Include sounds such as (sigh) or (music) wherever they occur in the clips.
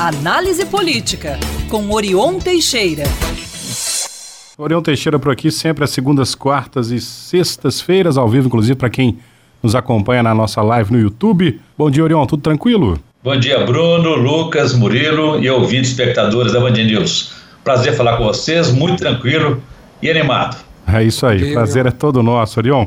Análise Política, com Orion Teixeira. Orion Teixeira por aqui, sempre às segundas, quartas e sextas-feiras, ao vivo, inclusive, para quem nos acompanha na nossa live no YouTube. Bom dia, Orion, tudo tranquilo? Bom dia, Bruno, Lucas, Murilo e ouvintes espectadores da Band News. Prazer falar com vocês, muito tranquilo e animado. É isso aí, prazer é todo nosso, Orion.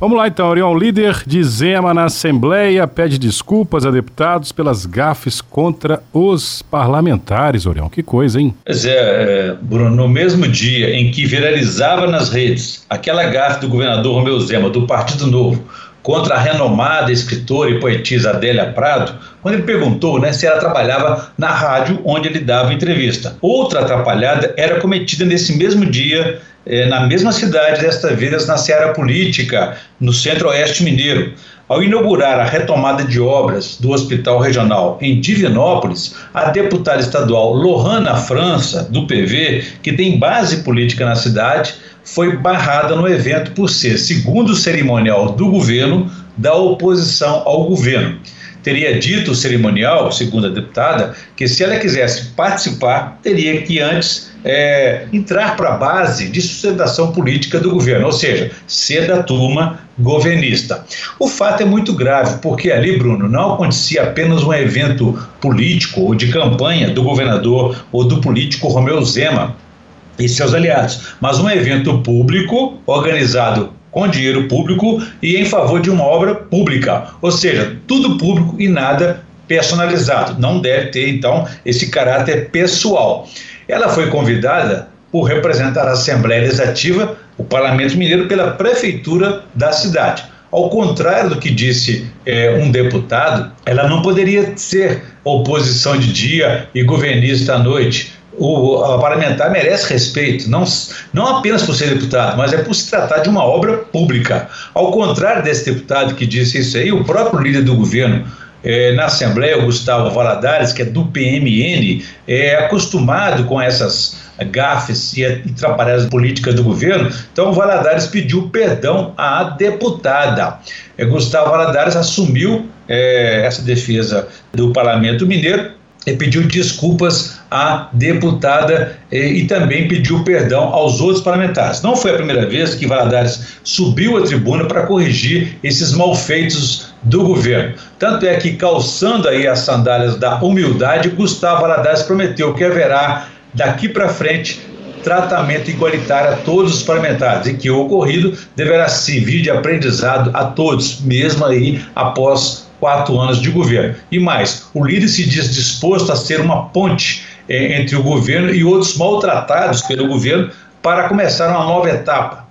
Vamos lá então, Orion. Líder de Zema na Assembleia pede desculpas a deputados pelas gafes contra os parlamentares, Orion. Que coisa, hein? Pois é, é, Bruno, no mesmo dia em que viralizava nas redes aquela gafe do governador Romeu Zema, do Partido Novo, contra a renomada escritora e poetisa Adélia Prado, quando ele perguntou né, se ela trabalhava na rádio onde ele dava entrevista. Outra atrapalhada era cometida nesse mesmo dia é, na mesma cidade, desta vez na Seara Política, no Centro-Oeste Mineiro. Ao inaugurar a retomada de obras do Hospital Regional em Divinópolis, a deputada estadual Lohana França, do PV, que tem base política na cidade, foi barrada no evento por ser, segundo o cerimonial do governo, da oposição ao governo teria dito o cerimonial, segundo a deputada, que se ela quisesse participar, teria que antes é, entrar para a base de sustentação política do governo, ou seja, ser da turma governista. O fato é muito grave, porque ali, Bruno, não acontecia apenas um evento político ou de campanha do governador ou do político Romeu Zema e seus aliados, mas um evento público organizado com dinheiro público e em favor de uma obra pública, ou seja, tudo público e nada personalizado. Não deve ter, então, esse caráter pessoal. Ela foi convidada por representar a Assembleia Legislativa, o Parlamento Mineiro, pela Prefeitura da cidade. Ao contrário do que disse é, um deputado, ela não poderia ser oposição de dia e governista à noite o, parlamentar merece respeito, não, não apenas por ser deputado, mas é por se tratar de uma obra pública. Ao contrário desse deputado que disse isso aí, o próprio líder do governo é, na Assembleia, o Gustavo Valadares, que é do PMN, é acostumado com essas gafes e atrapalhadas políticas do governo, então o Valadares pediu perdão à deputada. É, Gustavo Valadares assumiu é, essa defesa do Parlamento Mineiro pediu desculpas à deputada e, e, também pediu perdão aos outros parlamentares. Não foi a primeira vez que Valadares subiu à tribuna para corrigir esses malfeitos do governo. Tanto é que, calçando aí as sandálias da humildade, Gustavo Valadares prometeu que haverá daqui para frente tratamento igualitário a todos os parlamentares e que o ocorrido deverá servir de aprendizado a todos, mesmo aí após quatro anos de governo. E mais, o líder se diz disposto a ser uma ponte eh, entre o governo e outros maltratados pelo governo para começar uma nova etapa,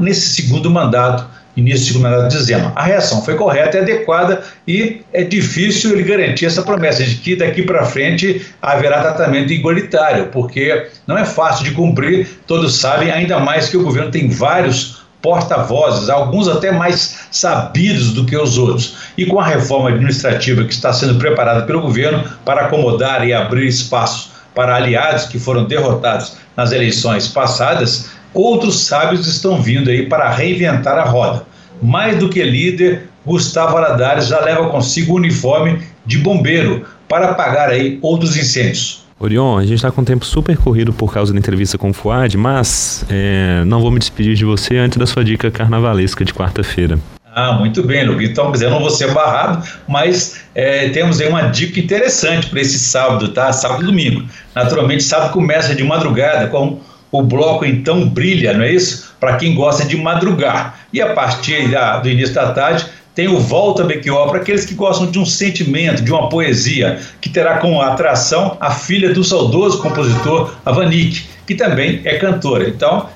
nesse segundo mandato início do segundo mandato Zema. A reação foi correta e adequada e é difícil ele garantir essa promessa de que daqui para frente haverá tratamento igualitário, porque não é fácil de cumprir, todos sabem, ainda mais que o governo tem vários porta-vozes, alguns até mais sabidos do que os outros. E com a reforma administrativa que está sendo preparada pelo governo para acomodar e abrir espaço para aliados que foram derrotados nas eleições passadas, outros sábios estão vindo aí para reinventar a roda. Mais do que líder, Gustavo Aradares já leva consigo o uniforme de bombeiro para apagar aí outros incêndios. Orion, a gente está com um tempo super corrido por causa da entrevista com o Fuad, mas é, não vou me despedir de você antes da sua dica carnavalesca de quarta-feira. Ah, muito bem, Luke. Então, eu não vou ser barrado, mas é, temos aí uma dica interessante para esse sábado, tá? Sábado e domingo. Naturalmente, sábado começa de madrugada com o bloco Então Brilha, não é isso? Para quem gosta de madrugar. E a partir da, do início da tarde, tem o Volta Belchior para aqueles que gostam de um sentimento, de uma poesia, que terá como atração a filha do saudoso compositor Avanik, que também é cantora. Então,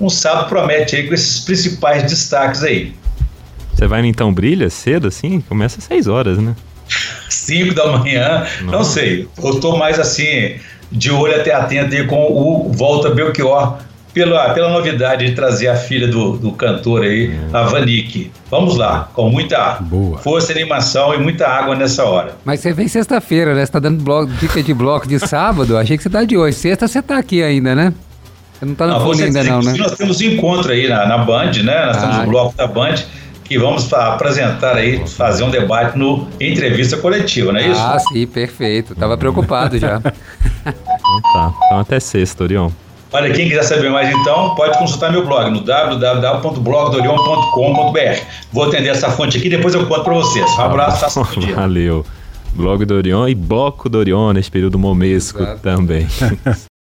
um sábado promete aí com esses principais destaques aí. Você vai Então Brilha cedo assim? Começa às 6 horas, né? (laughs) 5 da manhã, Nossa. não sei. Eu estou mais assim, de olho até atento aí com o Volta Belchior pela, pela novidade de trazer a filha do, do cantor aí, a Vanik. Vamos lá, com muita Boa. força, animação e muita água nessa hora. Mas você vem sexta-feira, né? Você tá dando bloco, dica de bloco de sábado? Achei que você tá de hoje. Sexta você tá aqui ainda, né? Você não tá no fone ainda não, né? Nós temos encontro aí na, na Band, né? Nós ah, temos o bloco da Band e vamos apresentar aí, fazer um debate no entrevista coletiva, não é isso? Ah, sim, perfeito. Tava preocupado já. (laughs) Então tá. Então até sexta, Orion. Olha, quem quiser saber mais então, pode consultar meu blog no www.blogdorion.com.br. Vou atender essa fonte aqui e depois eu conto para vocês. Um abraço, tá (laughs) Valeu. Blog do Orion e Bloco do Orion nesse período momesco Exato. também. (laughs)